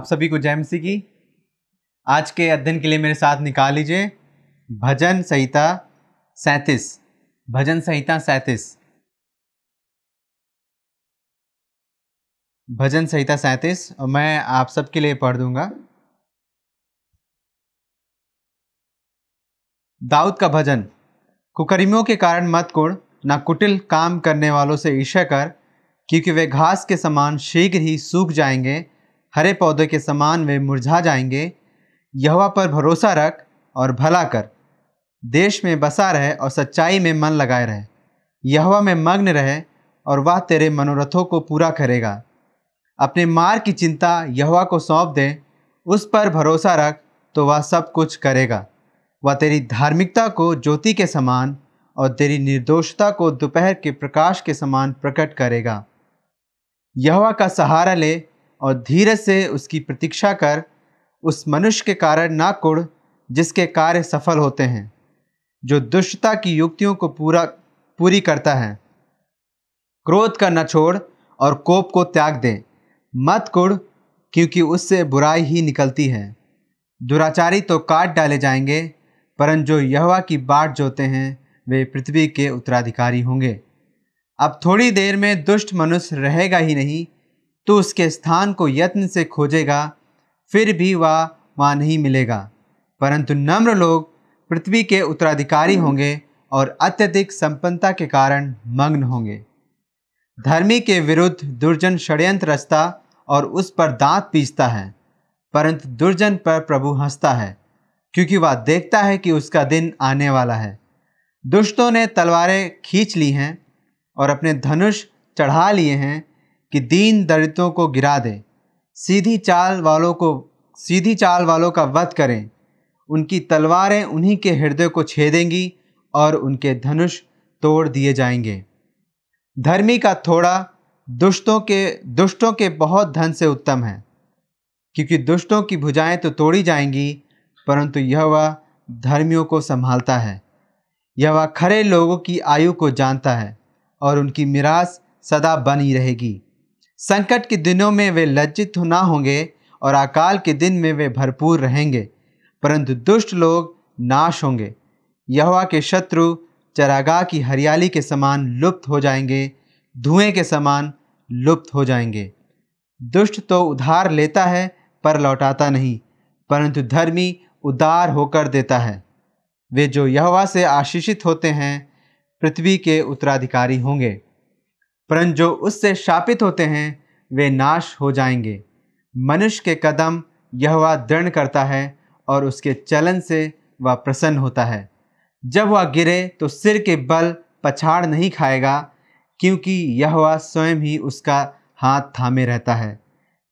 आप सभी को जय मसीह की। आज के अध्ययन के लिए मेरे साथ निकाल लीजिए। भजन संहिता सैंतीस। भजन संहिता सैंतीस। भजन संहिता सैंतीस, और मैं आप सबके लिए पढ़ दूँगा। दाऊद का भजन, कुकर्मियों के कारण मत कुड़ ना कुटिल काम करने वालों से ईर्ष्या कर, क्योंकि वे घास के समान शीघ्र ही सूख जाएँगे हरे पौधे के समान वे मुरझा जाएँगे। यहवा पर भरोसा रख और भला कर। देश में बसा रहे और सच्चाई में मन लगाए रहे। यहवा में मग्न रहे और वह तेरे मनोरथों को पूरा करेगा। अपने मार की चिंता यहवा को सौंप दे। उस पर भरोसा रख तो वह सब कुछ करेगा। वह तेरी धार्मिकता को ज्योति के समान और तेरी निर्दोषता को दोपहर के प्रकाश के समान प्रकट करेगा। यहवा का सहारा ले और धीरज से उसकी प्रतीक्षा कर उस मनुष्य के कारण ना कुड़, जिसके कार्य सफल होते हैं, जो दुष्टता की युक्तियों को पूरा, पूरी करता है। क्रोध का न छोड़ और कोप को त्याग दे। मत कुड़, क्योंकि उससे बुराई ही निकलती है। दुराचारी तो काट डाले जाएँगे, परंतु जो यहवा की बाट जोते हैं, वे पृथ्वी के उत्तराधिकारी होंगे। अब थोड़ी देर में दुष्ट मनुष्य रहेगा ही नहीं तो उसके स्थान को यत्न से खोजेगा, फिर भी वह वहाँ नहीं मिलेगा। परंतु नम्र लोग पृथ्वी के उत्तराधिकारी होंगे और अत्यधिक संपन्नता के कारण मग्न होंगे। धर्मी के विरुद्ध दुर्जन षड्यंत्र रचता और उस पर दांत पीसता है, परंतु दुर्जन पर प्रभु हंसता है, क्योंकि वह देखता है कि उसका दिन आने वाला है। दुष्टों ने तलवारें खींच ली हैं और अपने धनुष चढ़ा लिए हैं कि दीन दलितों को गिरा दें, सीधी चाल वालों को, सीधी चाल वालों का वध करें। उनकी तलवारें उन्हीं के हृदय को छेदेंगी और उनके धनुष तोड़ दिए जाएँगे। धर्मी का थोड़ा दुष्टों के दुष्टों के बहुत धन से उत्तम है, क्योंकि दुष्टों की भुजाएँ तो तोड़ी जाएँगी, परंतु यह वह धर्मियों को संभालता है। यह वह खरे लोगों की आयु को जानता है और उनकी मिरास सदा बनी रहेगी। संकट के दिनों में वे लज्जित ना होंगे और अकाल के दिन में वे भरपूर रहेंगे, परंतु दुष्ट लोग नाश होंगे। यहवा के शत्रु चरागाह की हरियाली के समान लुप्त हो जाएँगे, धुएँ के समान लुप्त हो जाएँगे। दुष्ट तो उधार लेता है, पर लौटाता नहीं, परंतु धर्मी उदार होकर देता है। वे जो यहवा से आशीषित होते हैं, पृथ्वी के उत्तराधिकारी होंगे। परंतु जो उससे शापित होते हैं, वे नाश हो जाएँगे। मनुष्य के कदम यह दृढ़ करता है और उसके चलन से वह प्रसन्न होता है। जब वह गिरे तो सिर के बल पछाड़ नहीं खाएगा, क्योंकि यह स्वयं ही उसका हाथ थामे रहता है।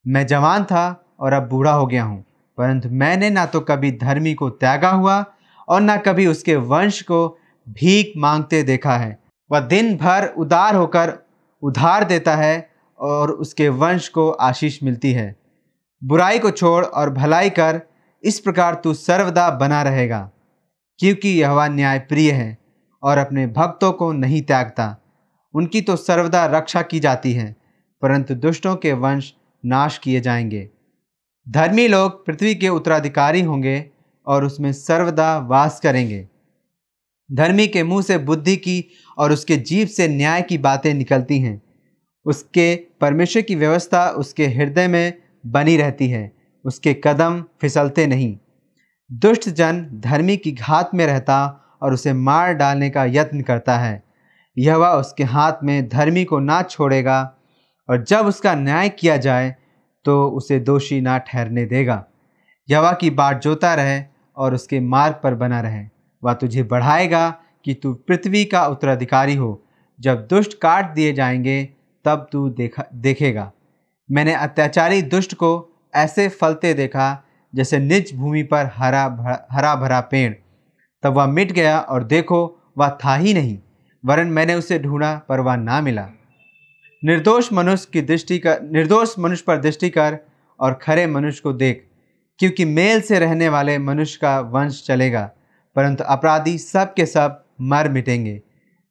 मैं जवान था और अब बूढ़ा हो गया हूँ, परंतु मैंने ना तो कभी धर्मी को त्यागा हुआ और ना कभी उसके वंश को भीख मांगते देखा है। वह दिन भर उदार होकर उधार देता है और उसके वंश को आशीष मिलती है। बुराई को छोड़ और भलाई कर, इस प्रकार तू सर्वदा बना रहेगा, क्योंकि यह न्याय प्रिय है और अपने भक्तों को नहीं त्यागता। उनकी तो सर्वदा रक्षा की जाती है, परंतु दुष्टों के वंश नाश किए जाएँगे। धर्मी लोग पृथ्वी के उत्तराधिकारी होंगे और उसमें सर्वदा वास करेंगे। धर्मी के मुँह से बुद्धि की और उसके जीव से न्याय की बातें निकलती हैं। उसके परमेश्वर की व्यवस्था उसके हृदय में बनी रहती है। उसके कदम फिसलते नहीं। दुष्ट जन धर्मी की घात में रहता और उसे मार डालने का यत्न करता है। यह वह उसके हाथ में धर्मी को ना छोड़ेगा और जब उसका न्याय किया जाए तो उसे दोषी ना ठहरने देगा। यवा की बाट जोता रहे और उसके मार्ग पर बना रहे। वह तुझे बढ़ाएगा कि तू पृथ्वी का उत्तराधिकारी हो। जब दुष्ट काट दिए जाएँगे, तब तू देखा, देखेगा। मैंने अत्याचारी दुष्ट को ऐसे फलते देखा, जैसे निज भूमि पर हरा भरा हरा भरा पेड़। तब वह मिट गया और देखो, वह था ही नहीं, वरन मैंने उसे ढूंढा पर वह ना मिला। निर्दोष मनुष्य की दृष्टि कर, निर्दोष मनुष्य पर दृष्टि कर और खरे मनुष्य को देख, क्योंकि मेल से रहने वाले मनुष्य का वंश चलेगा, परंतु अपराधी सब के सब मर मिटेंगे।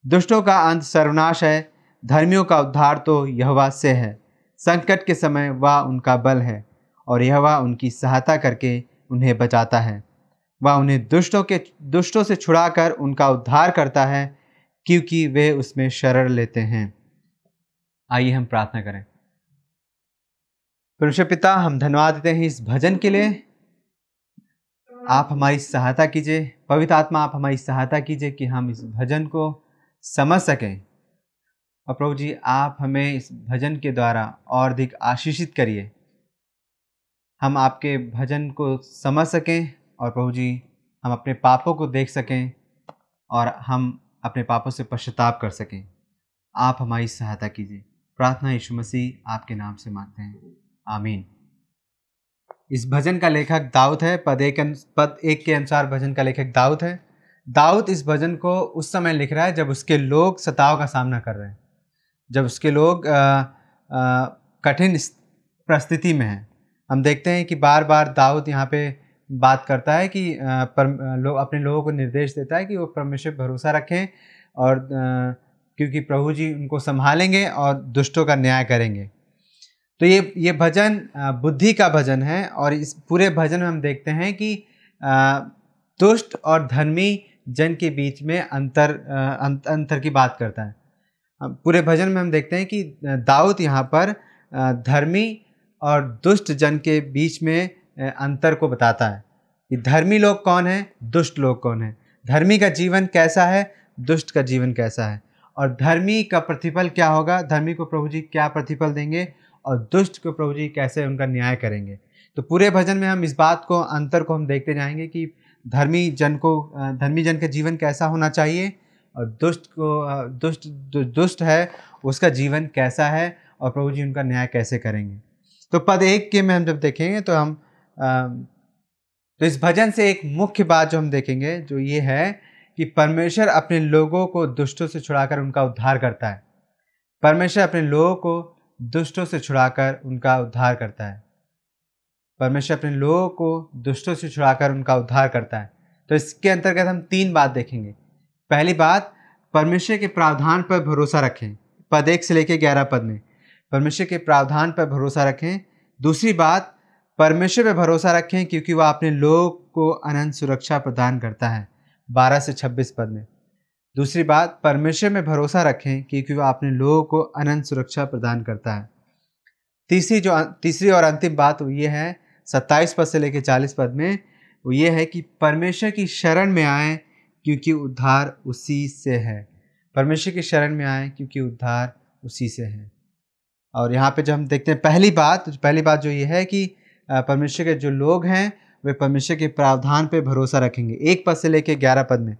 दुष्टों का अंत सर्वनाश है, धर्मियों का उद्धार तो यहवा से है। संकट के समय वह उनका बल है, और यह वह उनकी सहायता करके उन्हें बचाता है। वह उन्हें दुष्टों के, दुष्टों से छुड़ाकर उनका उद्धार करता है, क्योंकि वे उसमें शरण लेते हैं। आइए हम प्रार्थना करें। परमेश्वर पिता, हम धन्यवाद देते हैं इस भजन के लिए। आप हमारी सहायता कीजिए, पवित्र आत्मा आप हमारी सहायता कीजिए कि हम इस भजन को समझ सकें। और प्रभु जी, आप हमें इस भजन के द्वारा और अधिक आशीषित करिए। हम आपके भजन को समझ सकें और प्रभु जी, हम अपने पापों को देख सकें और हम अपने पापों से पश्चाताप कर सकें। आप हमारी सहायता कीजिए। प्रार्थना यीशु मसीह आपके नाम से मांगते हैं। आमीन। इस भजन का लेखक दाऊद है। पद एक पद एक के अनुसार भजन का लेखक दाऊद है। दाऊद इस भजन को उस समय लिख रहा है जब उसके लोग सताव का सामना कर रहे हैं। जब उसके लोग कठिन परिस्थिति में हैं। हम देखते हैं कि बार बार दाऊद यहाँ पे बात करता है कि पर लोग अपने लोगों को निर्देश देता है कि वो परमेश्वर भरोसा रखें और आ, क्योंकि प्रभु जी उनको संभालेंगे और दुष्टों का न्याय करेंगे। तो ये ये भजन बुद्धि का भजन है और इस पूरे भजन में हम देखते हैं कि दुष्ट और धर्मी जन के बीच में अंतर अंतर की बात करता है। पूरे भजन में हम देखते हैं कि दाऊद यहाँ पर धर्मी और दुष्ट जन के बीच में अंतर को बताता है कि धर्मी लोग कौन है, दुष्ट लोग कौन है। धर्मी का जीवन कैसा है, दुष्ट का जीवन कैसा है? और धर्मी का प्रतिफल क्या होगा? धर्मी को प्रभु जी क्या प्रतिफल देंगे? और दुष्ट को प्रभु जी कैसे उनका न्याय करेंगे। तो पूरे भजन में हम इस बात को, अंतर को हम देखते जाएँगे कि धर्मी जन को धर्मी जन का जीवन कैसा होना चाहिए और दुष्ट को दुष्ट जो दुष्ट है, उसका जीवन कैसा है और प्रभु जी उनका न्याय कैसे करेंगे। तो पद एक के में हम जब देखेंगे तो हम तो इस भजन से एक मुख्य बात जो हम देखेंगे, जो ये है कि परमेश्वर अपने लोगों को दुष्टों से छुड़ाकर उनका उद्धार करता है। परमेश्वर अपने लोगों को दुष्टों से छुड़ाकर उनका उद्धार करता है। परमेश्वर अपने लोगों को दुष्टों से छुड़ाकर उनका उद्धार करता है। तो इसके अंतर्गत हम तीन बात देखेंगे। पहली बात, परमेश्वर के प्रावधान पर भरोसा रखें। पद एक से लेकर ग्यारह पद में। परमेश्वर के प्रावधान पर भरोसा रखें। दूसरी बात, परमेश्वर पर भरोसा रखें क्योंकि वह अपने लोग को अनंत सुरक्षा प्रदान करता है। बारह से छब्बीस पद में। दूसरी बात, परमेश्वर में भरोसा रखें क्योंकि वह अपने लोगों को अनंत सुरक्षा प्रदान करता है। तीसरी जो तीसरी और अंतिम बात वो ये है, सत्ताईस पद से लेकर चालीस पद में वो ये है कि परमेश्वर की शरण में आए क्योंकि उद्धार उसी से है। परमेश्वर की शरण में आए क्योंकि उद्धार उसी से है। और यहाँ पे जब हम देखते हैं पहली बात पहली बात जो ये है कि परमेश्वर के जो लोग हैं, वे परमेश्वर के प्रावधान पे भरोसा रखेंगे। एक पद से लेकर ग्यारह पद में।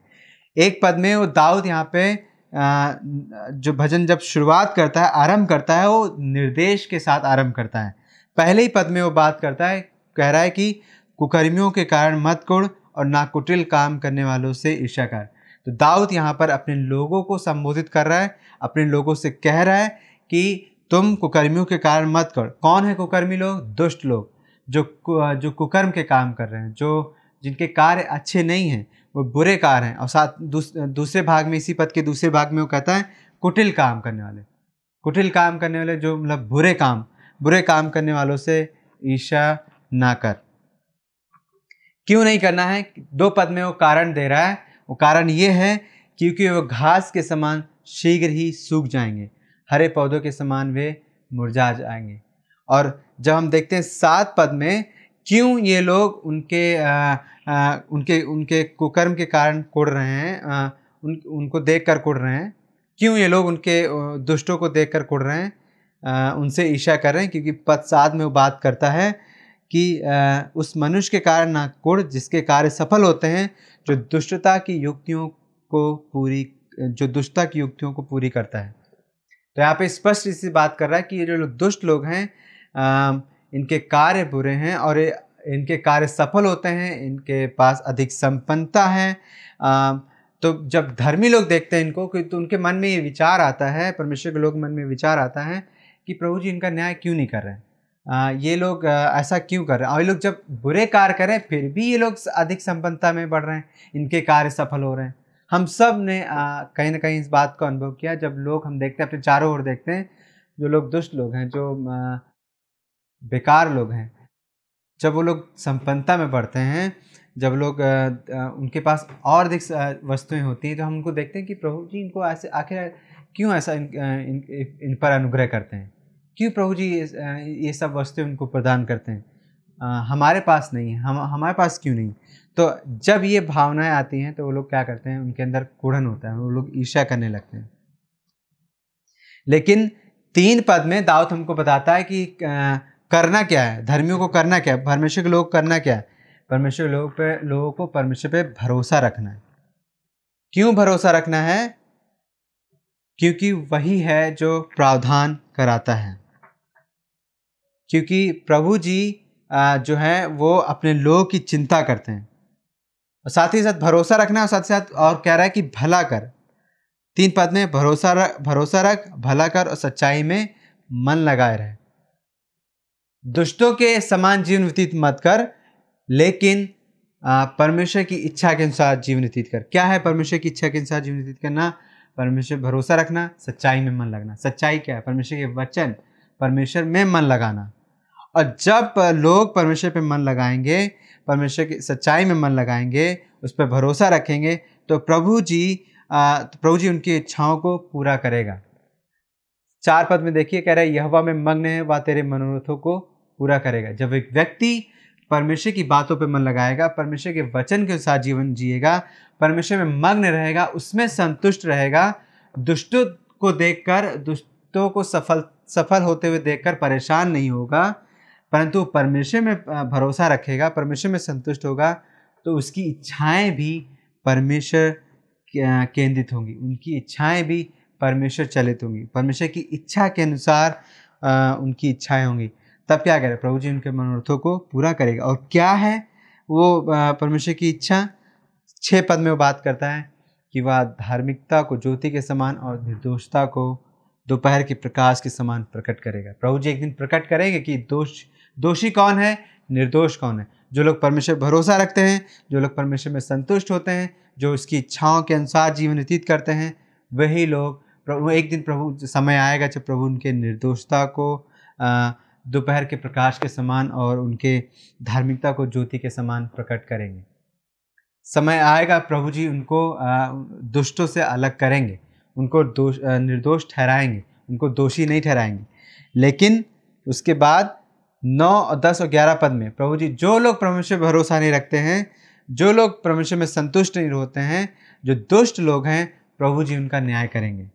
एक पद में वो दाऊद यहाँ पे जो भजन जब शुरुआत करता है, आरंभ करता है, वो निर्देश के साथ आरंभ करता है। पहले ही पद में वो बात करता है, कह रहा है कि कुकर्मियों के कारण मत कुड़ और ना कुटिल काम करने वालों से ईर्षा कर। तो दाऊद यहाँ पर अपने लोगों को संबोधित कर रहा है, अपने लोगों से कह रहा है कि तुम कुकर्मियों के कारण मत कर कौन है कुकर्मी लोग? दुष्ट लोग, जो जो कुकर्म के काम कर रहे हैं, जो जिनके कार्य अच्छे नहीं हैं। वो बुरे कार हैं। और साथ दूस, दूसरे भाग में इसी पद के दूसरे भाग में वो कहता है कुटिल काम करने वाले। कुटिल काम करने वाले जो मतलब बुरे काम बुरे काम करने वालों से ईर्षा ना कर। क्यों नहीं करना है? दो पद में वो कारण दे रहा है। वो कारण ये है क्योंकि वो घास के समान शीघ्र ही सूख जाएँगे। हरे पौधों के समान वे मुरझा जाएँगे। और जब हम देखते हैं सात पद में क्यों ये लोग उनके आ, आ, उनके उनके कुकर्म के कारण कुड़ रहे हैं आ, उन उनको देख कर कुड़ रहे हैं? क्यों ये लोग उनके दुष्टों को देख कर कुड़ रहे हैं? आ, उनसे ईशा कर रहे हैं क्योंकि पद सात में वो बात करता है कि आ, उस मनुष्य के कारण ना कुड़ जिसके कार्य सफल होते हैं जो दुष्टता की युक्तियों को पूरी जो दुष्टता की युक्तियों को पूरी करता है। तो यहाँ पे स्पष्ट इसी बात कर रहा है कि ये जो दुष्ट लोग हैं इनके कार्य बुरे हैं और इनके कार्य सफल होते हैं इनके पास अधिक संपन्नता है। आ, तो जब धर्मी लोग देखते हैं इनको तो उनके मन में ये विचार आता है परमेश्वर के लोग मन में विचार आता है कि प्रभु जी इनका न्याय क्यों नहीं कर रहे हैं? ये लोग ऐसा क्यों कर रहे हैं? और ये लोग जब बुरे कार्य करें फिर भी ये लोग अधिक संपन्नता में बढ़ रहे हैं इनके कार्य सफल हो रहे हैं। हम सबने कहीं ना कहीं इस बात को अनुभव किया जब लोग हम देखते हैं अपने चारों ओर देखते हैं जो लोग दुष्ट लोग हैं जो बेकार लोग हैं। जब वो लोग संपन्नता में बढ़ते हैं जब लोग उनके पास और अधिक वस्तुएँ होती हैं तो हम उनको देखते हैं कि प्रभु जी इनको ऐसे आखिर क्यों ऐसा इन, इन, इन पर अनुग्रह करते हैं? क्यों प्रभु जी ये सब वस्तुएँ उनको प्रदान करते हैं? हमारे पास नहीं है। हम हमारे पास क्यों नहीं? तो जब ये भावनाएँ आती हैं तो वो लोग क्या करते हैं? उनके अंदर कुड़न होता है। वो लोग ईर्ष्या करने लगते हैं। लेकिन तीन पद में दाऊद हमको बताता है कि करना क्या है? धर्मियों को करना क्या है? परमेश्वर के लोग करना क्या है? परमेश्वर के लोग पे, लोगों को परमेश्वर पे भरोसा रखना है। क्यों भरोसा रखना है? क्योंकि वही है जो प्रावधान कराता है। क्योंकि प्रभु जी जो है, वो अपने लोग की चिंता करते हैं। और साथ ही साथ भरोसा रखना और साथ ही साथ और कह रहा है कि भला कर। तीन पद में भरोसा रख भरोसा रख, भला कर और सच्चाई में मन लगाए रहे। दुष्टों के समान जीवन व्यतीत मत कर, लेकिन परमेश्वर की इच्छा के अनुसार जीवन व्यतीत कर। क्या है परमेश्वर की इच्छा के अनुसार जीवन व्यतीत करना? परमेश्वर भरोसा रखना, सच्चाई में मन लगना। सच्चाई क्या है? परमेश्वर के वचन, परमेश्वर में मन लगाना। और जब लोग परमेश्वर पे मन लगाएँगे, परमेश्वर की सच्चाई में मन लगाएँगे, उस पर भरोसा रखेंगे तो प्रभु जी तो प्रभु जी उनकी इच्छाओं को पूरा करेगा। चार पद में देखिए, कह रहे यहवा में मग्न है, वह तेरे मनोरथों को पूरा करेगा। जब एक व्यक्ति परमेश्वर की बातों पे मन लगाएगा, परमेश्वर के वचन के साथ जीवन जिएगा, परमेश्वर में मग्न रहेगा, उसमें संतुष्ट रहेगा, दुष्टों को देखकर, दुष्टों को सफल सफल होते हुए देखकर परेशान नहीं होगा, परंतु परमेश्वर में भरोसा रखेगा, परमेश्वर में संतुष्ट होगा तो उसकी इच्छाएँ भी परमेश्वर केंद्रित होंगी। उनकी इच्छाएँ भी परमेश्वर चलित होंगी। परमेश्वर की इच्छा के अनुसार उनकी इच्छाएँ होंगी। तब क्या करे? प्रभु जी उनके मनोरथों को पूरा करेगा। और क्या है वो परमेश्वर की इच्छा? छः पद में वो बात करता है कि वह धार्मिकता को, ज्योति के समान और निर्दोषता को दोपहर के प्रकाश के समान प्रकट करेगा। प्रभु जी एक दिन प्रकट करेंगे कि दोष, दोषी कौन है? निर्दोष कौन है? जो लोग परमेश्वर भरोसा रखते हैं, जो लोग परमेश्वर में संतुष्ट होते हैं, जो उसकी इच्छाओं के अनुसार जीवन व्यतीत करते हैं, वही लोग प्रभु, एक दिन प्रभु, समय आएगा जब प्रभु उनके निर्दोषता को दोपहर के प्रकाश के समान और उनके धार्मिकता को ज्योति के समान प्रकट करेंगे। समय आएगा, प्रभु जी उनको दुष्टों से अलग करेंगे। उनको दोष निर्दोष ठहराएँगे, उनको दोषी नहीं ठहराएँगे। लेकिन उसके बाद नौ और दस और ग्यारह पद में प्रभु जी, जो लोग परमेश्वर भरोसा नहीं रखते हैं, जो लोग परमेश्वर में संतुष्ट नहीं होते हैं, जो दुष्ट लोग हैं, प्रभु जी उनका न्याय करेंगे।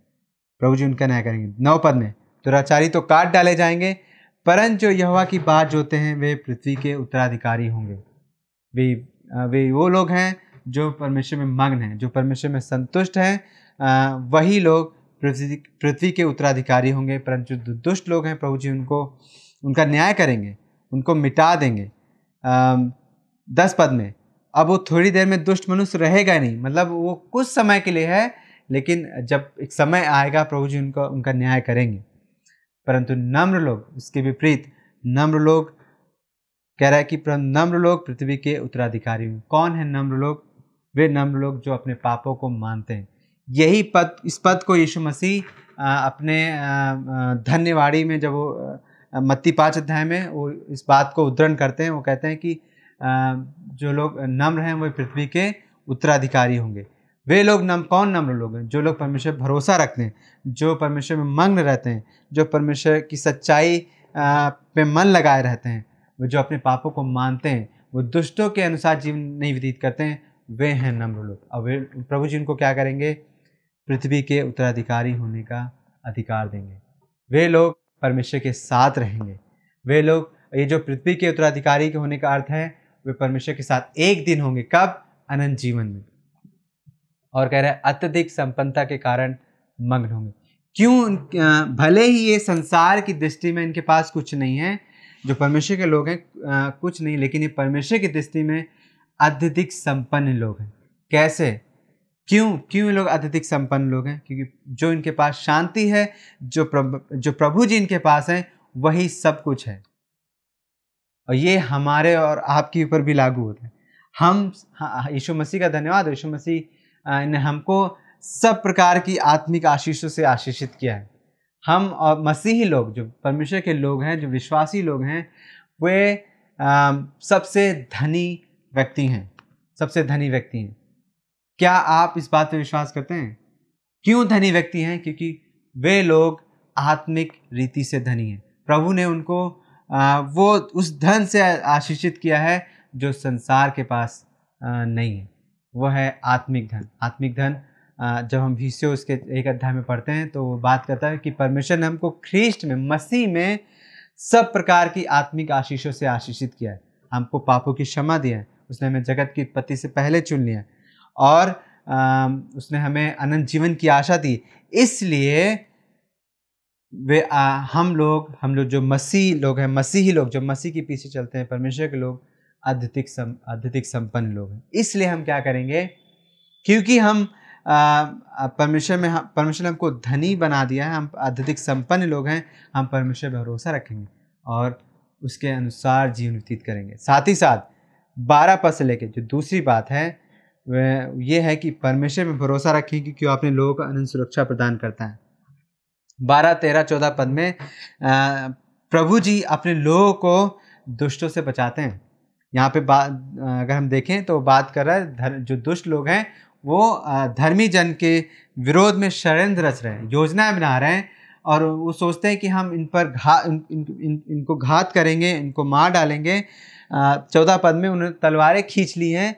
प्रभु जी उनका न्याय करेंगे। नौ पद में दुराचारी तो काट डाले जाएँगे परंतु यहवा की बात जोते हैं वे पृथ्वी के उत्तराधिकारी होंगे। वे वे वो लोग हैं जो परमेश्वर में मग्न हैं जो परमेश्वर में संतुष्ट हैं वही लोग पृथ्वी पृथ्वी के उत्तराधिकारी होंगे परंतु दुष्ट लोग हैं प्रभु जी उनको उनका न्याय करेंगे उनको मिटा देंगे। आ, दस पद में अब वो थोड़ी देर में दुष्ट मनुष्य रहेगा नहीं मतलब वो कुछ समय के लिए है लेकिन जब एक समय आएगा, प्रभु जी उनका उनका न्याय करेंगे। परंतु नम्र लोग, इसके विपरीत, नम्र लोग, कह रहा है कि नम्र लोग पृथ्वी के उत्तराधिकारी हैं। कौन है नम्र लोग? वे नम्र लोग जो अपने पापों को मानते हैं। यही पद, इस पद को यीशु मसीह अपने धन्यवाड़ी में जब वो मत्ती पाँच अध्याय में वो इस बात को उद्धरण करते हैं, वो कहते हैं कि जो लोग नम्र हैं, वो पृथ्वी के उत्तराधिकारी होंगे। वे लोग नम, कौन नम्र लोग हैं? जो लोग परमेश्वर भरोसा रखते हैं, जो परमेश्वर में मग्न रहते हैं, जो परमेश्वर की सच्चाई पे मन लगाए रहते हैं, वो जो अपने पापों को मानते हैं, वो दुष्टों के अनुसार जीवन नहीं व्यतीत करते हैं, वे हैं नम्र लोग और वे, प्रभु जी उनको क्या करेंगे? पृथ्वी के उत्तराधिकारी होने का अधिकार देंगे। वे लोग परमेश्वर के साथ रहेंगे। वे लोग, ये जो पृथ्वी के उत्तराधिकारी के होने का अर्थ है, वे परमेश्वर के साथ एक दिन होंगे। कब? अनंत जीवन में। और कह रहे हैं अत्यधिक संपन्नता के कारण मग्न होंगे। क्यों भले ही ये संसार की दृष्टि में इनके पास कुछ नहीं है जो परमेश्वर के लोग हैं कुछ नहीं लेकिन ये परमेश्वर की दृष्टि में अत्यधिक संपन्न लोग हैं। कैसे? क्यों क्यों ये लोग अत्यधिक संपन्न लोग हैं? क्योंकि जो इनके पास शांति है जो प्रभु जो प्रभु जी इनके पास है वही सब कुछ है। और ये हमारे और आपके ऊपर भी लागू होता है। हम हाँ, यीशु मसीह का धन्यवाद यीशु मसीह ने हमको सब प्रकार की आत्मिक आशीषों से आशीषित किया है। हम और मसीही लोग, जो परमेश्वर के लोग हैं, जो विश्वासी लोग हैं, वे सबसे धनी व्यक्ति हैं, सबसे धनी व्यक्ति हैं। क्या आप इस बात पर विश्वास करते हैं? क्यों धनी व्यक्ति हैं? क्योंकि वे लोग आत्मिक रीति से धनी हैं। प्रभु ने उनको वो उस धन से आशीषित किया है, जो संसार के पास नहीं है। वो है आत्मिक धन। आत्मिक धन जब हम भीष्यो उसके एक अध्याय में पढ़ते हैं तो वो बात करता है कि परमेश्वर ने हमको ख्रीस्ट में मसीह में सब प्रकार की आत्मिक आशीषों से आशीषित किया है। हमको पापों की क्षमा दिया है उसने हमें जगत की उत्पत्ति से पहले चुन लिया और आ, उसने हमें अनंत जीवन की आशा दी। इसलिए वे आ, हम लोग हम लोग जो मसीह लोग हैं मसीही लोग जो मसीह के पीछे चलते हैं परमेश्वर के लोग अत्यधिक सम अत्यधिक संपन्न लोग हैं। इसलिए हम क्या करेंगे? क्योंकि हम परमेश्वर में हम परमेश्वर ने हमको धनी बना दिया है, हम अत्यधिक संपन्न लोग हैं, हम परमेश्वर पर भरोसा रखेंगे और उसके अनुसार जीवन व्यतीत करेंगे। साथ ही साथ, बारह पद से लेकर जो दूसरी बात है, वह ये है कि परमेश्वर में भरोसा रखें क्योंकि वो अपने लोगों को अनंत सुरक्षा प्रदान करता है। बारह, तेरह, चौदह पद में प्रभु जी अपने लोगों को दुष्टों से बचाते हैं। यहाँ पे बात अगर हम देखें तो बात कर रहा है धर, जो दुष्ट लोग हैं वो धर्मी जन के विरोध में षड्यंत्र रच रहे हैं योजनाएँ बना रहे हैं और वो सोचते हैं कि हम इन पर घा इन, इन, इन, इनको घात करेंगे इनको मार डालेंगे। चौदह पद में उन्होंने तलवारें खींच ली हैं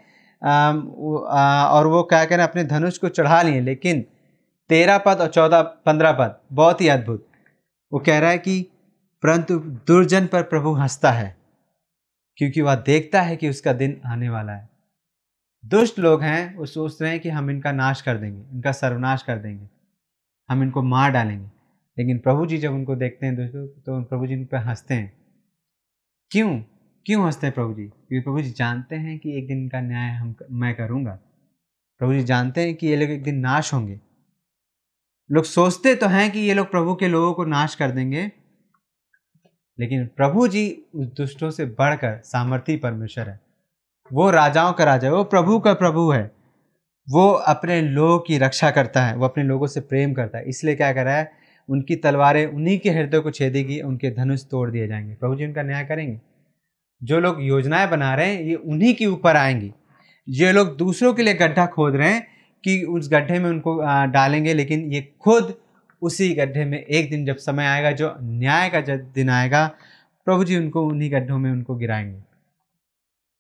और वो क्या कह रहे हैं अपने धनुष को चढ़ा लिए लेकिन तेरह पद और चौदह पंद्रह पद बहुत ही अद्भुत। वो कह रहा है कि परंतु दुर्जन पर प्रभु हंसता है। क्योंकि वह देखता है कि उसका दिन आने वाला है। दुष्ट लोग हैं, वो सोच रहे हैं कि हम इनका नाश कर देंगे, इनका सर्वनाश कर देंगे, हम इनको मार डालेंगे। लेकिन प्रभु जी जब उनको देखते हैं दोस्तों तो प्रभु जी उन पर हँसते हैं। क्यों? क्यों हँसते हैं प्रभु जी क्योंकि प्रभु जी जानते हैं कि एक दिन इनका न्याय हम मैं करूँगा। प्रभु जी जानते हैं कि ये लोग एक दिन नाश होंगे। लोग सोचते तो हैं कि ये लोग प्रभु के लोगों को नाश कर देंगे लेकिन प्रभु जी उस दुष्टों से बढ़कर सामर्थ्य परमेश्वर है। वो राजाओं का राजा है, वो प्रभु का प्रभु है। वो अपने लोगों की रक्षा करता है, वो अपने लोगों से प्रेम करता है। इसलिए क्या कर रहा है, उनकी तलवारें उन्हीं के हृदय को छेदेगी, उनके धनुष तोड़ दिए जाएँगे। प्रभु जी उनका न्याय करेंगे। जो लोग योजनाएँ बना रहे हैं, ये उन्हीं के ऊपर आएँगी। ये लोग दूसरों के लिए गड्ढा खोद रहे हैं कि उस गड्ढे में उनको डालेंगे, लेकिन ये खुद उसी गड्ढे में एक दिन जब समय आएगा, जो न्याय का जब दिन आएगा, प्रभु जी उनको उन्हीं गड्ढों में उनको गिराएँगे।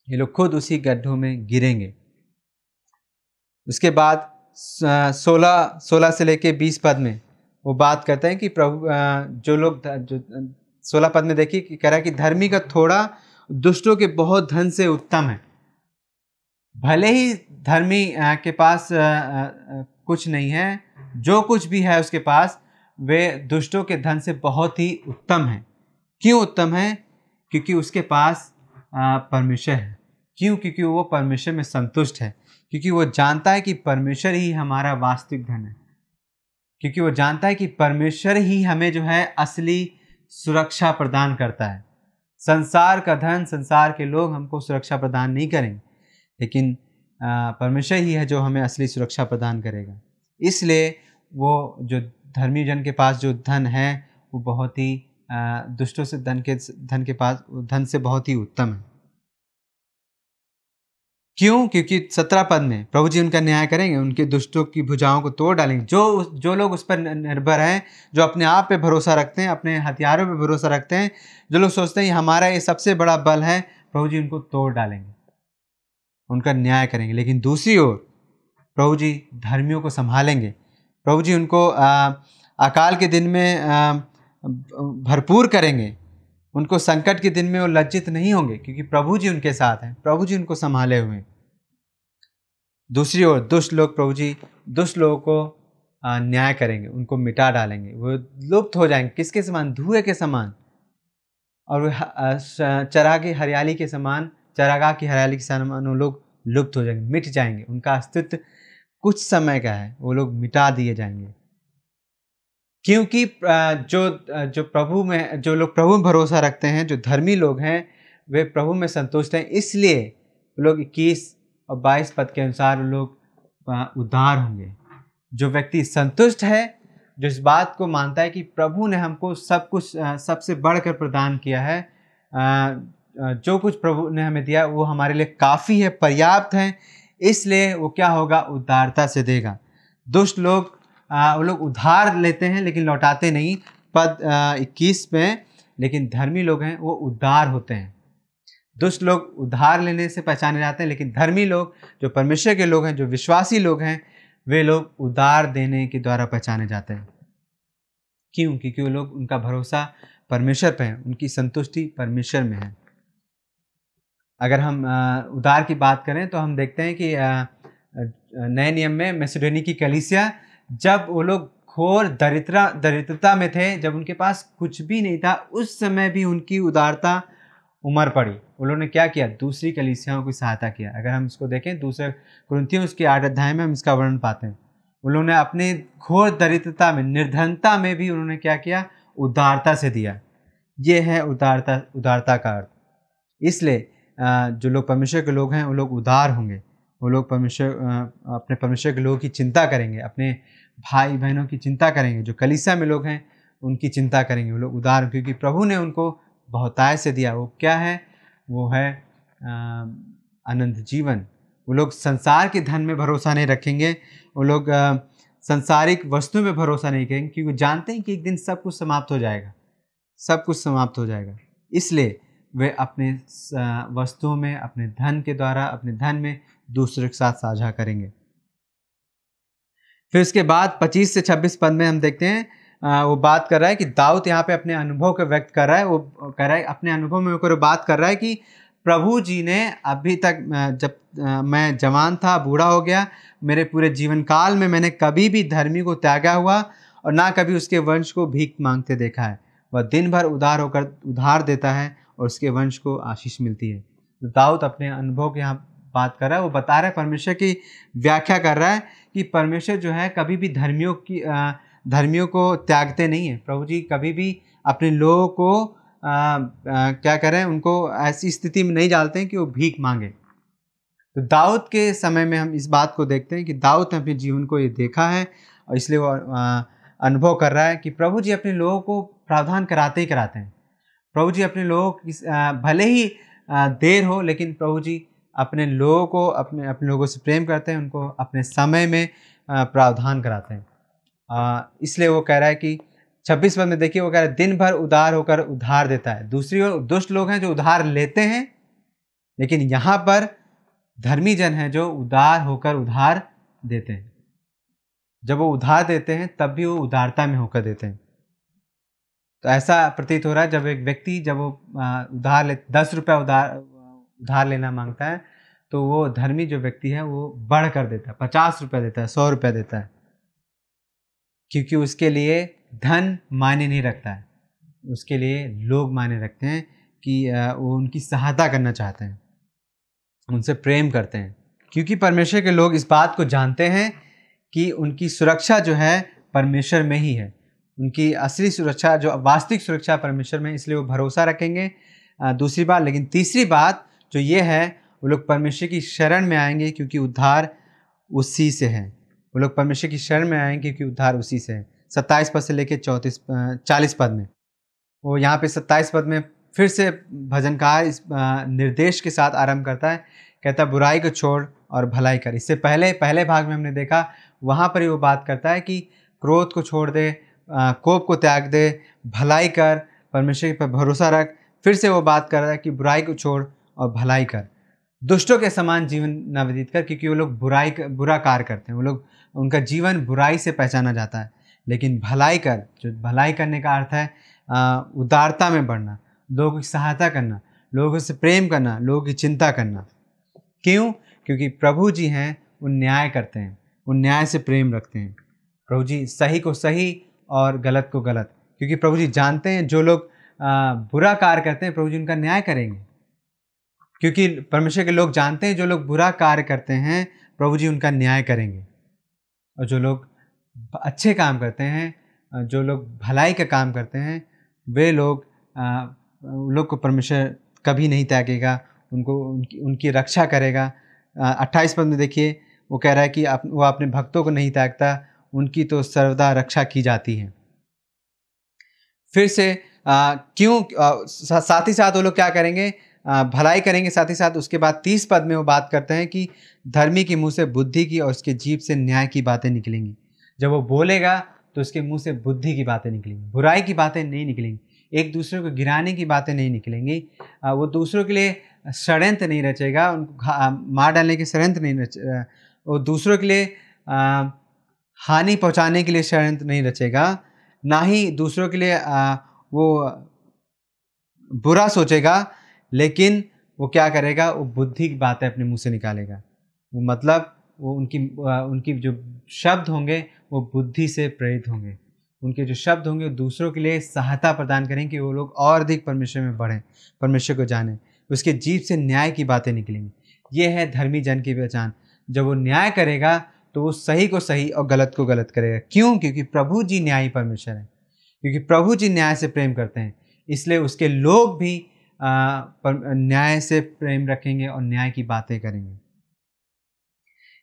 ये लोग खुद उसी गड्ढों में गिरेंगे। उसके बाद सोलह सोलह से लेके बीस पद में वो बात करते हैं कि प्रभु जो लोग जो सोलह पद में देखिए कि कह रहा है कि धर्मी का थोड़ा, दुष्टों के बहुत धन से उत्तम है। भले ही धर्मी के पास कुछ नहीं है। जो कुछ भी है उसके पास, वे दुष्टों के धन से बहुत ही उत्तम है। क्यों उत्तम है? क्योंकि उसके पास परमेश्वर है। क्यों? क्योंकि वो परमेश्वर में संतुष्ट है। क्योंकि वो जानता है कि परमेश्वर ही हमारा वास्तविक धन है। क्योंकि वो जानता है कि परमेश्वर ही हमें जो है असली सुरक्षा प्रदान करता है। संसार का धन, संसार के लोग हमको सुरक्षा प्रदान नहीं करेंगे। लेकिन परमेश्वर ही है जो हमें असली सुरक्षा प्रदान करेगा। इसलिए वो जो धर्मी जन के पास जो धन है, वो बहुत ही दुष्टों से धन के धन के पास, धन से बहुत ही उत्तम है। क्यों? क्योंकि सत्रह पद में प्रभु जी उनका न्याय करेंगे, उनके दुष्टों की भुजाओं को तोड़ डालेंगे। जो जो लोग उस पर निर्भर हैं, जो अपने आप पे भरोसा रखते हैं, अपने हथियारों पे भरोसा रखते हैं, जो लोग सोचते हैं हमारा ये सबसे बड़ा बल है, प्रभु जी उनको तोड़ डालेंगे। उनका न्याय करेंगे। लेकिन दूसरी ओर प्रभु जी धर्मियों को संभालेंगे। प्रभु जी उनको आ, अकाल के दिन में आ, भरपूर करेंगे। उनको संकट के दिन में वो लज्जित नहीं होंगे क्योंकि प्रभु जी उनके साथ हैं। प्रभु जी उनको संभाले हुए दूसरी ओर दुष्ट लोग प्रभु जी दुष्ट लोगों को न्याय करेंगे। उनको मिटा डालेंगे। वो लुप्त हो जाएँगे। किसके समान? धुएँ के समान। और वो की हरियाली के समान चरागाह की हरियाली के समान लोग लुप्त हो जाएँगे, मिट जाएँगे। उनका अस्तित्व कुछ समय का है, वो लोग मिटा दिए जाएँगे। क्योंकि जो जो प्रभु में, जो लोग प्रभु में भरोसा रखते हैं, जो धर्मी लोग हैं, वे प्रभु में संतुष्ट हैं। इसलिए लोग इक्कीस और बाईस पद के अनुसार लोग उद्धार होंगे। जो व्यक्ति संतुष्ट है, जो इस बात को मानता है कि प्रभु ने हमको सब कुछ सबसे बढ़कर प्रदान किया है जो कुछ प्रभु ने हमें दिया, वो हमारे लिए काफ़ी है, पर्याप्त है। इसलिए वो क्या होगा? उदारता से देगा। दुष्ट लोग वो लोग उधार लेते हैं, लेकिन लौटाते नहीं। पद इक्कीस में, लेकिन धर्मी लोग हैं, वो उदार होते हैं। दुष्ट लोग उधार लेने से पहचाने जाते हैं, लेकिन धर्मी लोग, जो परमेश्वर के लोग हैं, जो विश्वासी लोग हैं, वे लोग उदार देने के द्वारा पहचाने जाते हैं। क्यों? क्योंकि वो लोग उनका भरोसा परमेश्वर पर है, उनकी संतुष्टि परमेश्वर में है। अगर हम उदार की बात करें तो हम देखते हैं कि नए नियम में मैसेडोनी की कलिसिया, जब वो लोग घोर दरिद्रा, दरिद्रता में थे, जब उनके पास कुछ भी नहीं था, उस समय भी उनकी उदारता उमर पड़ी। उन्होंने क्या किया? दूसरी कलिसियाओं की सहायता किया। अगर हम इसको देखें, दूसरे कुंथियों उसके आठ अध्याय में हम इसका वर्णन पाते हैं। उन्होंने अपने घोर दरिद्रता में, निर्धनता में भी उन्होंने क्या किया? उदारता से दिया। ये है उदारता उदारता का अर्थ। इसलिए जो लोग परमेश्वर के लोग हैं, वो लोग उदार होंगे। वो लोग परमेश्वर अपने परमेश्वर के लोगों की चिंता करेंगे, अपने भाई बहनों की चिंता करेंगे, जो कलिसा में लोग हैं, उनकी चिंता करेंगे। वो लोग उदार, क्योंकि प्रभु ने उनको बहुताय से दिया। वो क्या है? वो है अनंत जीवन। वो लोग संसार के धन में भरोसा नहीं रखेंगे। वो लोग संसारिक वस्तुओं में भरोसा नहीं करेंगे, क्योंकि जानते हैं कि एक दिन सब कुछ समाप्त हो जाएगा। सब कुछ समाप्त हो जाएगा। इसलिए वे अपने वस्तुओं में, अपने धन के द्वारा, अपने धन में दूसरे के साथ साझा करेंगे। फिर उसके बाद 25 से 26 पद में हम देखते हैं वो बात कर रहा है कि दाऊद यहाँ पे अपने अनुभव को व्यक्त कर रहा है, वो कह रहा है, अपने अनुभव में होकर बात कर रहा है कि प्रभु जी ने अभी तक जब मैं जवान था, बूढ़ा हो गया, मेरे पूरे जीवन काल में मैंने कभी भी धर्मी को त्यागा हुआ और ना कभी उसके वंश को भीख मांगते देखा है। वह दिन भर उधार होकर, उधार देता है और उसके वंश को आशीष मिलती है। तो दाऊद अपने अनुभव के यहाँ बात कर रहा है वो बता रहा है परमेश्वर की व्याख्या कर रहा है कि परमेश्वर जो है कभी भी धर्मियों की धर्मियों को त्यागते नहीं है। प्रभु जी कभी भी अपने लोगों को आ, आ, क्या करें उनको ऐसी स्थिति में नहीं डालते हैं कि वो भीख मांगे। तो दाऊद के समय में हम इस बात को देखते हैं कि दाऊद ने अपने जीवन को ये देखा है और इसलिए वो अनुभव कर रहा है कि प्रभु जी अपने लोगों को प्रावधान कराते ही कराते हैं। प्रभु जी अपने लोगों की भले ही देर हो, लेकिन प्रभु जी अपने लोगों को, अपने अपने लोगों से प्रेम करते हैं, उनको अपने समय में प्रावधान कराते हैं। इसलिए वो कह रहा है कि छब्बीस पद में देखिए, वो कह रहा है, दिन भर उधार होकर उधार देता है। दूसरी ओर दुष्ट लोग हैं जो उधार लेते हैं, लेकिन यहाँ पर धर्मी जन है जो उदार होकर उधार देते हैं। जब वो उधार देते हैं, तब भी वो उदारता में होकर देते हैं। तो ऐसा प्रतीत हो रहा है, जब एक व्यक्ति जब वो उधार ले, दस रुपया उधार उधार लेना माँगता है तो वो धर्मी जो व्यक्ति है, वो बढ़ कर देता है, पचास रुपये देता है, सौ रुपये देता है। क्योंकि उसके लिए धन मायने नहीं रखता है। उसके लिए लोग मायने रखते हैं कि वो उनकी सहायता करना चाहते हैं। उनसे प्रेम करते हैं। क्योंकि परमेश्वर के लोग इस बात को जानते हैं कि उनकी सुरक्षा जो है, परमेश्वर में ही है। उनकी असली सुरक्षा, जो वास्तविक सुरक्षा परमेश्वर में, इसलिए वो भरोसा रखेंगे। दूसरी बात, लेकिन तीसरी बात जो ये है, वो लोग परमेश्वर की शरण में आएँगे क्योंकि उद्धार उसी से है। वो लोग परमेश्वर की शरण में आएँगे क्योंकि उद्धार उसी से है। सत्ताईस पद से लेकर चौंतीस चालीस पद में। वो यहाँ पे सत्ताईस पद में फिर से भजनकार इस निर्देश के साथ आरंभ करता है। कहता है, बुराई को छोड़ और भलाई कर। इससे पहले पहले भाग में हमने देखा, वहाँ पर ही वो बात करता है कि क्रोध को छोड़ दे कोप को त्याग दे भलाई कर परमेश्वर पर भरोसा रख फिर से वो बात कर रहा है कि बुराई को छोड़ और भलाई कर। दुष्टों के समान जीवन न व्यतीत कर क्योंकि वो लोग बुराई कर, बुरा कार्य करते हैं। वो लोग उनका जीवन बुराई से पहचाना जाता है। लेकिन भलाई कर जो भलाई करने का अर्थ है उदारता में बढ़ना लोगों की सहायता करना लोगों से प्रेम करना लोगों की चिंता करना। क्यों? क्योंकि प्रभु जी हैं वो न्याय करते हैं वो न्याय से प्रेम रखते हैं। प्रभु जी सही को सही और गलत को गलत। क्योंकि प्रभु जी जानते हैं जो लोग बुरा कार्य करते हैं प्रभु जी उनका न्याय करेंगे। क्योंकि परमेश्वर के लोग जानते हैं जो लोग बुरा कार्य करते हैं प्रभु जी उनका न्याय करेंगे। और जो लोग अच्छे काम करते हैं जो लोग भलाई का काम करते हैं वे लोग लोग को परमेश्वर कभी नहीं त्यागेगा उनको उनकी उनकी रक्षा करेगा। अट्ठाईस पद में देखिए वो कह रहा है कि आप, वो अपने भक्तों को नहीं त्यागता उनकी तो सर्वदा रक्षा की जाती है। फिर से क्यों साथ ही साथ वो लोग क्या करेंगे? आ, भलाई करेंगे साथ ही साथ। उसके बाद तीस पद में वो बात करते हैं कि धर्मी के मुँह से बुद्धि की और उसके जीप से न्याय की बातें निकलेंगी। जब वो बोलेगा तो उसके मुँह से बुद्धि की बातें निकलेंगी। बुराई की बातें नहीं निकलेंगी। एक दूसरे को गिराने की बातें नहीं निकलेंगी। वो दूसरों के लिए षड्यंत्र नहीं रचेगा उनको मार डालने के षड्यंत्र नहीं रच वो दूसरों के लिए हानि पहुँचाने के लिए षड्यंत्र नहीं रचेगा ना ही दूसरों के लिए आ, वो बुरा सोचेगा लेकिन वो क्या करेगा? वो बुद्धि की बातें अपने मुँह से निकालेगा। वो मतलब वो उनकी उनकी जो शब्द होंगे वो बुद्धि से प्रेरित होंगे। उनके जो शब्द होंगे वो दूसरों के लिए सहायता प्रदान करें कि वो लोग और अधिक परमेश्वर में बढ़ें परमेश्वर को जानें उसके जीव से न्याय की बातें निकलेंगी। ये है धर्मी जन की पहचान। जब वो न्याय करेगा तो वो सही को सही और गलत को गलत करेगा। क्यों? क्योंकि प्रभु जी न्यायी परमेश्वर है। क्योंकि प्रभु जी न्याय से प्रेम करते हैं। इसलिए उसके लोग भी न्याय से प्रेम रखेंगे और न्याय की बातें करेंगे।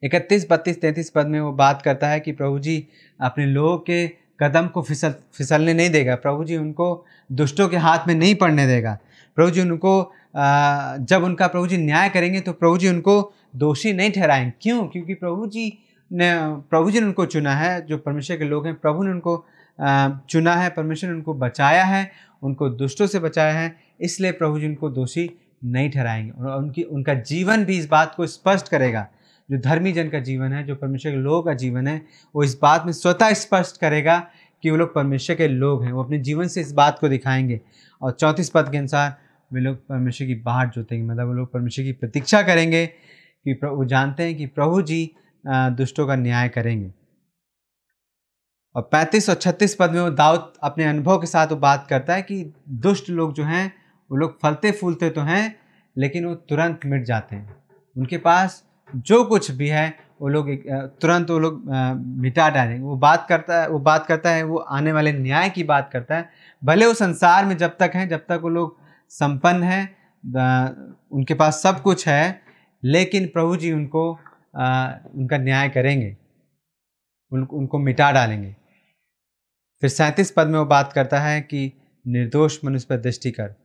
इकतीस, बत्तीस, तैंतीस पद में वो बात करता है कि प्रभु जी अपने लोगों के कदम को फिसल, फिसलने नहीं देगा। प्रभु जी उनको दुष्टों के हाथ में नहीं पड़ने देगा। प्रभु जी उनको जब उनका प्रभु जी न्याय करेंगे तो प्रभु जी उनको दोषी नहीं ठहराएँगे। क्यों? क्योंकि प्रभु जी ने, प्रभु जी ने उनको चुना है, जो परमेश्वर के लोग हैं, प्रभु ने उनको चुना है, परमेश्वर ने उनको बचाया है, उनको दुष्टों से बचाया है, इसलिए प्रभु जी उनको दोषी नहीं ठहराएँगे। और उनकी, उनका जीवन भी इस बात को स्पष्ट करेगा, जो धर्मी जन का जीवन है, जो परमेश्वर के लोगों का जीवन है, वो इस बात में स्वतः स्पष्ट करेगा कि वो लोग परमेश्वर के लोग हैं, वो अपने जीवन से इस बात को दिखाएँगे। और चौंतीस पद के अनुसार, वे लोग परमेश्वर की बाट जोतेंगे मतलब वो लोग परमेश्वर की प्रतीक्षा करेंगे कि वो जानते हैं कि प्रभु जी दुष्टों का न्याय करेंगे। और पैंतीस और छत्तीस पद में वो दाऊद अपने अनुभव के साथ वो बात करता है कि दुष्ट लोग जो हैं, वो लोग फलते फूलते तो हैं, लेकिन वो तुरंत मिट जाते हैं। उनके पास जो कुछ भी है, वो लोग तुरंत वो लोग मिटा डालेंगे। वो बात करता है, वो बात करता है, वो आने वाले न्याय की बात करता है। भले वो संसार में जब तक हैं, जब तक वो लोग संपन्न हैं उनके पास सब कुछ है, लेकिन प्रभु जी उनको आ, उनका न्याय करेंगे। उन, उनको मिटा डालेंगे। फिर सैंतीस पद में वो बात करता है कि निर्दोष मनुष्य पर दृष्टि कर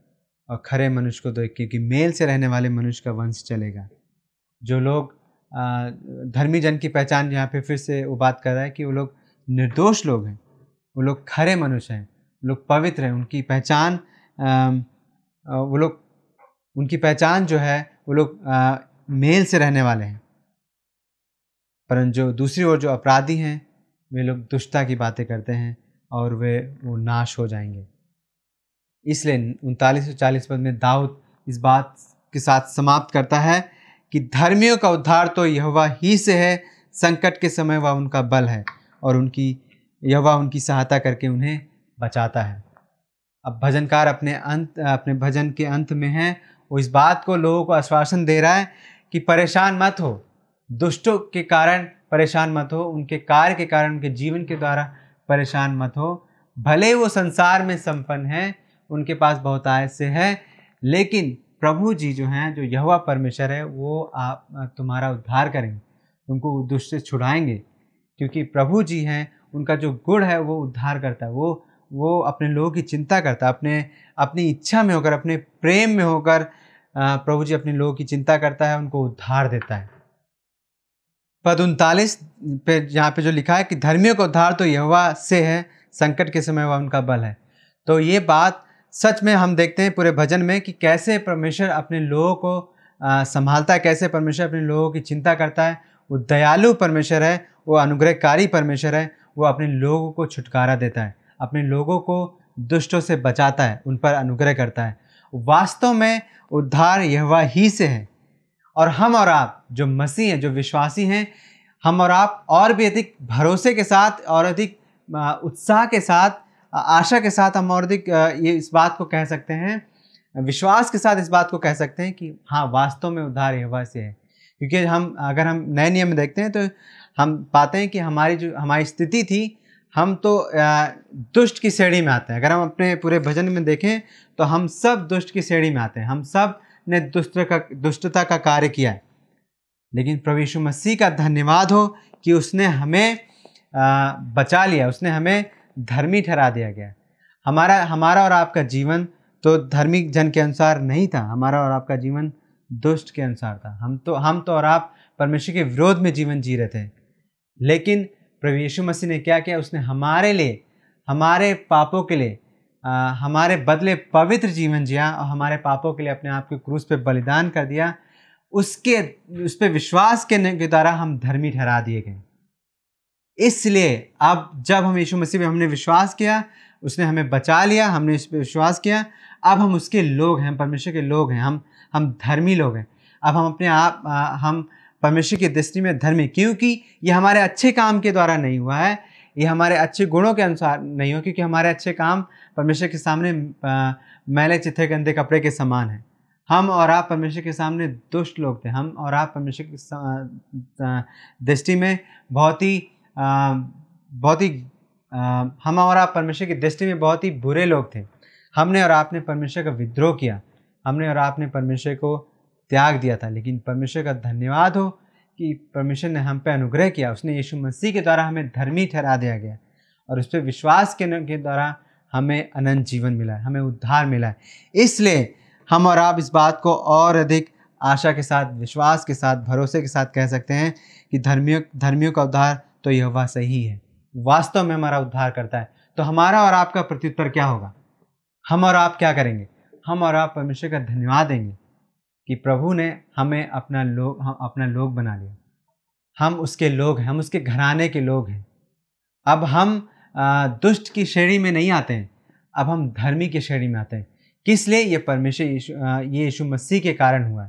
और खरे मनुष्य को दो क्योंकि मेल से रहने वाले मनुष्य का वंश चलेगा। जो लोग धर्मी जन की पहचान यहाँ पे फिर से वो बात कर रहा है कि वो लोग निर्दोष लोग हैं। वो लोग खरे मनुष्य हैं। लोग पवित्र हैं। उनकी पहचान वो लोग उनकी पहचान जो है वो लोग मेल से रहने वाले हैं। परंतु जो दूसरी ओर जो अपराधी हैं, वे लोग दुष्टता की बातें करते हैं और वे, वो नाश हो जाएँगे। इसलिए उनतालीस सौ चालीस पद में दाऊद इस बात के साथ समाप्त करता है कि धर्मियों का उद्धार तो यहवा ही से है, संकट के समय वह उनका बल है और उनकी, यहवा उनकी सहायता करके उन्हें बचाता है। अब भजनकार अपने अंत, अपने भजन के अंत में है। वो इस बात को लोगों को आश्वासन दे रहा है कि परेशान मत हो। दुष्टों के कारण परेशान मत हो, उनके कार्य के कारण, उनके जीवन के द्वारा परेशान मत हो। भले वो संसार में संपन्न है, उनके पास बहुत आय से है, लेकिन प्रभु जी जो हैं, जो यहवा परमेश्वर है, वो आप, तुम्हारा उद्धार करेंगे तुमको दुष्ट से छुड़ाएँगे, क्योंकि प्रभु जी हैं, उनका जो गुण है, वो उद्धार करता है, वो वो अपने लोगों की चिंता करता है, अपने, अपनी इच्छा में होकर, अपने प्रेम में होकर प्रभु जी अपने लोगों की चिंता करता है, उनको उद्धार देता है। पद उनतालीस पे यहाँ पे जो लिखा है कि धर्मियों का उद्धार तो यहवा से है, संकट के समय वह उनका बल है। तो ये बात सच में हम देखते हैं पूरे भजन में कि कैसे परमेश्वर अपने लोगों को संभालता है, कैसे परमेश्वर अपने लोगों की चिंता करता है। वो दयालु परमेश्वर है, वो अनुग्रहकारी परमेश्वर है, वो अपने लोगों को छुटकारा देता है, अपने लोगों को दुष्टों से बचाता है, उन पर अनुग्रह करता है। वास्तव में उद्धार यहवा ही से है। और हम और आप, जो मसीह हैं, जो विश्वासी हैं, हम और आप और भी अधिक भरोसे के साथ और अधिक उत्साह के साथ आशा के साथ हम और अधिक ये इस बात को कह सकते हैं, विश्वास के साथ इस बात को कह सकते हैं कि हाँ वास्तव में उद्धार यह से है। क्योंकि हम, अगर हम नए नियम में देखते हैं तो हम पाते हैं कि हमारी जो, हमारी स्थिति थी, हम तो दुष्ट की श्रेणी में आते हैं। अगर हम अपने पूरे भजन में देखें तो हम सब दुष्ट की श्रेणी में आते हैं। हम सब ने दुष्ट का, दुष्टता का कार्य किया है। लेकिन यीशु मसीह का धन्यवाद हो कि उसने हमें बचा लिया, उसने हमें धर्मी ठहरा दिया गया। हमारा हमारा और आपका जीवन तो धार्मिक जन के अनुसार नहीं था, हमारा और आपका जीवन दुष्ट के अनुसार था। हम तो हम तो और आप परमेश्वर के विरोध में जीवन जी रहे थे। लेकिन प्रभु यीशु मसीह ने क्या किया? उसने हमारे लिए, हमारे पापों के लिए हमारे बदले पवित्र जीवन जिया और हमारे पापों के लिए अपने आप को क्रूस पे बलिदान कर दिया। उसके, उस पर विश्वास के द्वारा हम धर्मी ठहरा दिए गए। इसलिए अब जब हम यीशु मसीह में हमने विश्वास किया, उसने हमें बचा लिया, हमने इस पर विश्वास किया, अब हम उसके लोग हैं, परमेश्वर के लोग हैं, हम हम धर्मी लोग हैं। अब हम अपने आप हम परमेश्वर की दृष्टि में धर्मी क्योंकि ये हमारे अच्छे काम के द्वारा नहीं हुआ है, ये हमारे अच्छे गुणों के अनुसार नहीं हो क्योंकि हमारे अच्छे काम परमेश्वर के सामने मैले चिथे गंदे कपड़े के समान हैं। हम और आप परमेश्वर के सामने दुष्ट लोग थे। हम और आप परमेश्वर की दृष्टि में बहुत ही बहुत ही हम और आप परमेश्वर की दृष्टि में बहुत ही बुरे लोग थे। हमने और आपने परमेश्वर का विद्रोह किया। हमने और आपने परमेश्वर को त्याग दिया था। लेकिन परमेश्वर का धन्यवाद हो कि परमेश्वर ने हम पे अनुग्रह किया। उसने यीशु मसीह के द्वारा हमें धर्मी ठहरा दिया गया। और उस पर विश्वास के द्वारा हमें अनंत जीवन मिला है, हमें उद्धार मिला है। इसलिए हम और आप इस बात को और अधिक आशा के साथ, विश्वास के साथ, भरोसे के साथ कह सकते हैं कि धर्मियों धर्मियों का उद्धार तो यह वह सही है। वास्तव में हमारा उद्धार करता है। तो हमारा और आपका प्रत्युत्तर क्या होगा? हम और आप क्या करेंगे? हम और आप परमेश्वर का धन्यवाद देंगे कि प्रभु ने हमें अपना लोग हम अपना लोग बना लिया। हम उसके लोग हैं, हम उसके घराने के लोग हैं। अब हम दुष्ट की श्रेणी में नहीं आते हैं। अब हम धर्मी की श्रेणी में आते हैं। किस लिए ये परमेश्वर ये यीशु मसीह के कारण हुआ?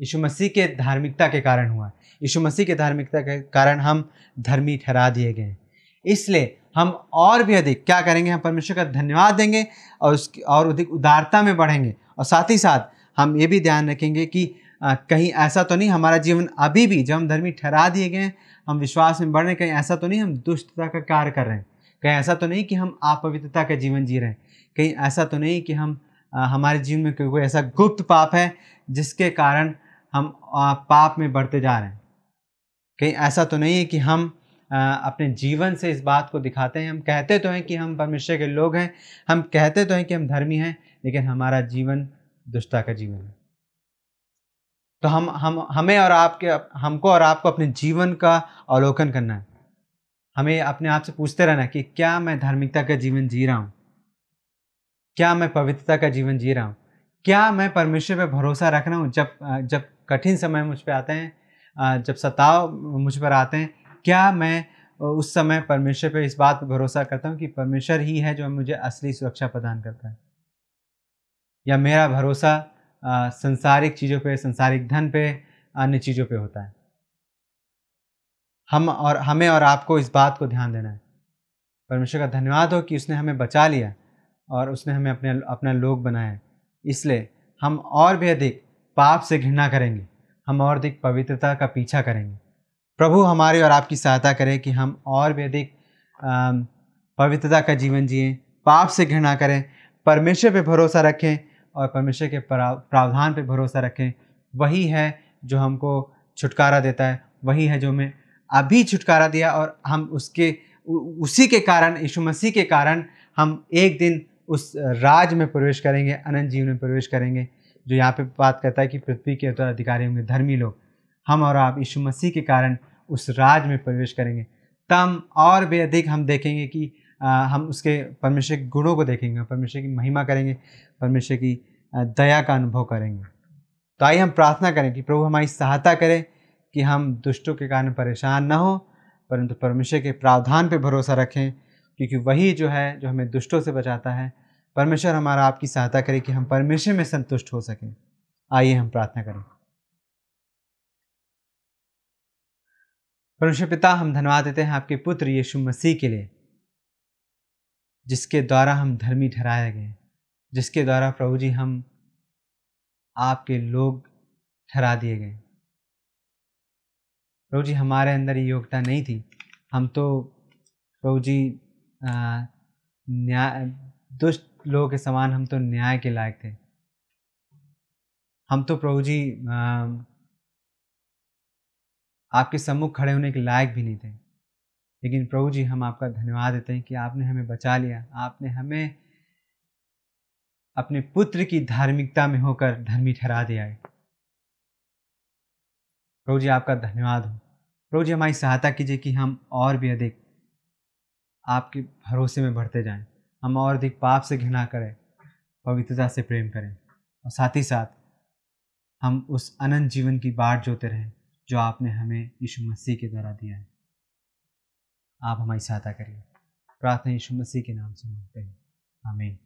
यीशु मसीह के धार्मिकता के कारण हुआ। है यीशु मसीह के धार्मिकता के कारण हम धर्मी ठहरा दिए गए हैं। इसलिए हम और भी अधिक क्या करेंगे? हम परमेश्वर का धन्यवाद देंगे और उसकी और अधिक उदारता में बढ़ेंगे। और साथ ही साथ हम ये भी ध्यान रखेंगे कि आ, कहीं ऐसा तो नहीं हमारा जीवन अभी भी जब हम धर्मी ठहरा दिए गए हैं हम विश्वास में बढ़ रहे हैं कहीं ऐसा तो नहीं हम दुष्टता का कार्य कर रहे हैं। कहीं ऐसा तो नहीं कि हम अपवित्रता का जीवन जी रहे हैं। कहीं ऐसा तो नहीं कि हम आ, हमारे जीवन में कोई ऐसा गुप्त पाप है जिसके कारण हम आ, पाप में बढ़ते जा रहे हैं। कहीं ऐसा तो नहीं है कि हम आ, अपने जीवन से इस बात को दिखाते हैं। हम कहते तो हैं कि हम परमेश्वर के लोग हैं। हम कहते तो हैं कि हम धर्मी हैं लेकिन हमारा जीवन दुष्टता का जीवन है। तो हम हम हमें और आपके हमको और आपको अपने जीवन का अवलोकन करना है। हमें अपने आप से पूछते रहना कि क्या मैं धार्मिकता का जीवन जी रहा हूँ? क्या मैं पवित्रता का जीवन जी रहा हूँ? क्या मैं परमेश्वर पर भरोसा रख रहा हूँ? जब जब कठिन समय मुझ पर आते हैं जब सताव मुझ पर आते हैं, क्या मैं उस समय परमेश्वर पर इस बात पर भरोसा करता हूँ कि परमेश्वर ही है जो मुझे असली सुरक्षा प्रदान करता है? या मेरा भरोसा संसारिक चीज़ों पे, संसारिक धन पे, अन्य चीज़ों पे होता है? हम और हमें और आपको इस बात को ध्यान देना है। परमेश्वर का धन्यवाद हो कि उसने हमें बचा लिया और उसने हमें अपने, अपना लोग बनाया इसलिए हम और भी अधिक पाप से घृणा करेंगे। हम और अधिक पवित्रता का पीछा करेंगे। प्रभु हमारी और आपकी सहायता करें कि हम और भी अधिक पवित्रता का जीवन जिए, पाप से घृणा करें, परमेश्वर पे भरोसा रखें और परमेश्वर के प्रावधान पे भरोसा रखें। वही है जो हमको छुटकारा देता है, वही है जो हमें अभी छुटकारा दिया और हम उसके उसी के कारण यीशु मसीह के कारण हम एक दिन उस राज में प्रवेश करेंगे अनंत जीवन में प्रवेश करेंगे जो यहाँ पे बात करता है कि पृथ्वी के उत्तराधिकारी होंगे धर्मी लोग। हम और आप यीशु मसीह के कारण उस राज में प्रवेश करेंगे। तब और भी अधिक हम देखेंगे कि आ, हम उसके परमेश्वर के गुणों को देखेंगे परमेश्वर की महिमा करेंगे परमेश्वर की दया का अनुभव करेंगे। तो आइए हम प्रार्थना करें कि प्रभु हमारी सहायता करें कि हम दुष्टों के कारण परेशान ना हो, परंतु परमेश्वर के प्रावधान पर भरोसा रखें, क्योंकि वही जो है, जो हमें दुष्टों से बचाता है, परमेश्वर हमारा आपकी सहायता करे कि हम परमेश्वर में संतुष्ट हो सकें। आइए हम प्रार्थना करें। परमेश्वर पिता, हम धन्यवाद देते हैं आपके पुत्र यीशु मसीह के लिए, जिसके द्वारा हम धर्मी ठहराए गए, जिसके द्वारा प्रभु जी हम आपके लोग ठहरा दिए गए। प्रभु जी, हमारे अंदर ये योग्यता नहीं थी। हम तो प्रभु जी न्याय, दुष्ट लोगों के समान हम तो न्याय के लायक थे। हम तो प्रभु जी आपके सम्मुख खड़े होने के लायक भी नहीं थे। लेकिन प्रभु जी, हम आपका धन्यवाद देते हैं कि आपने हमें बचा लिया। आपने हमें अपने पुत्र की धार्मिकता में होकर धर्मी ठहरा दिया है। प्रभु जी, आपका धन्यवाद हो। प्रभु जी हमारी सहायता कीजिए कि हम और भी अधिक आपके भरोसे में बढ़ते जाएँ। हम और अधिक पाप से घृणा करें, पवित्रता से प्रेम करें और साथ ही साथ हम उस अनंत जीवन की बाट जोते रहें जो आपने हमें यीशु मसीह के द्वारा दिया है। आप हमारी सहायता करिए। प्रार्थना यीशु मसीह के नाम से मांगते हैं। आमीन।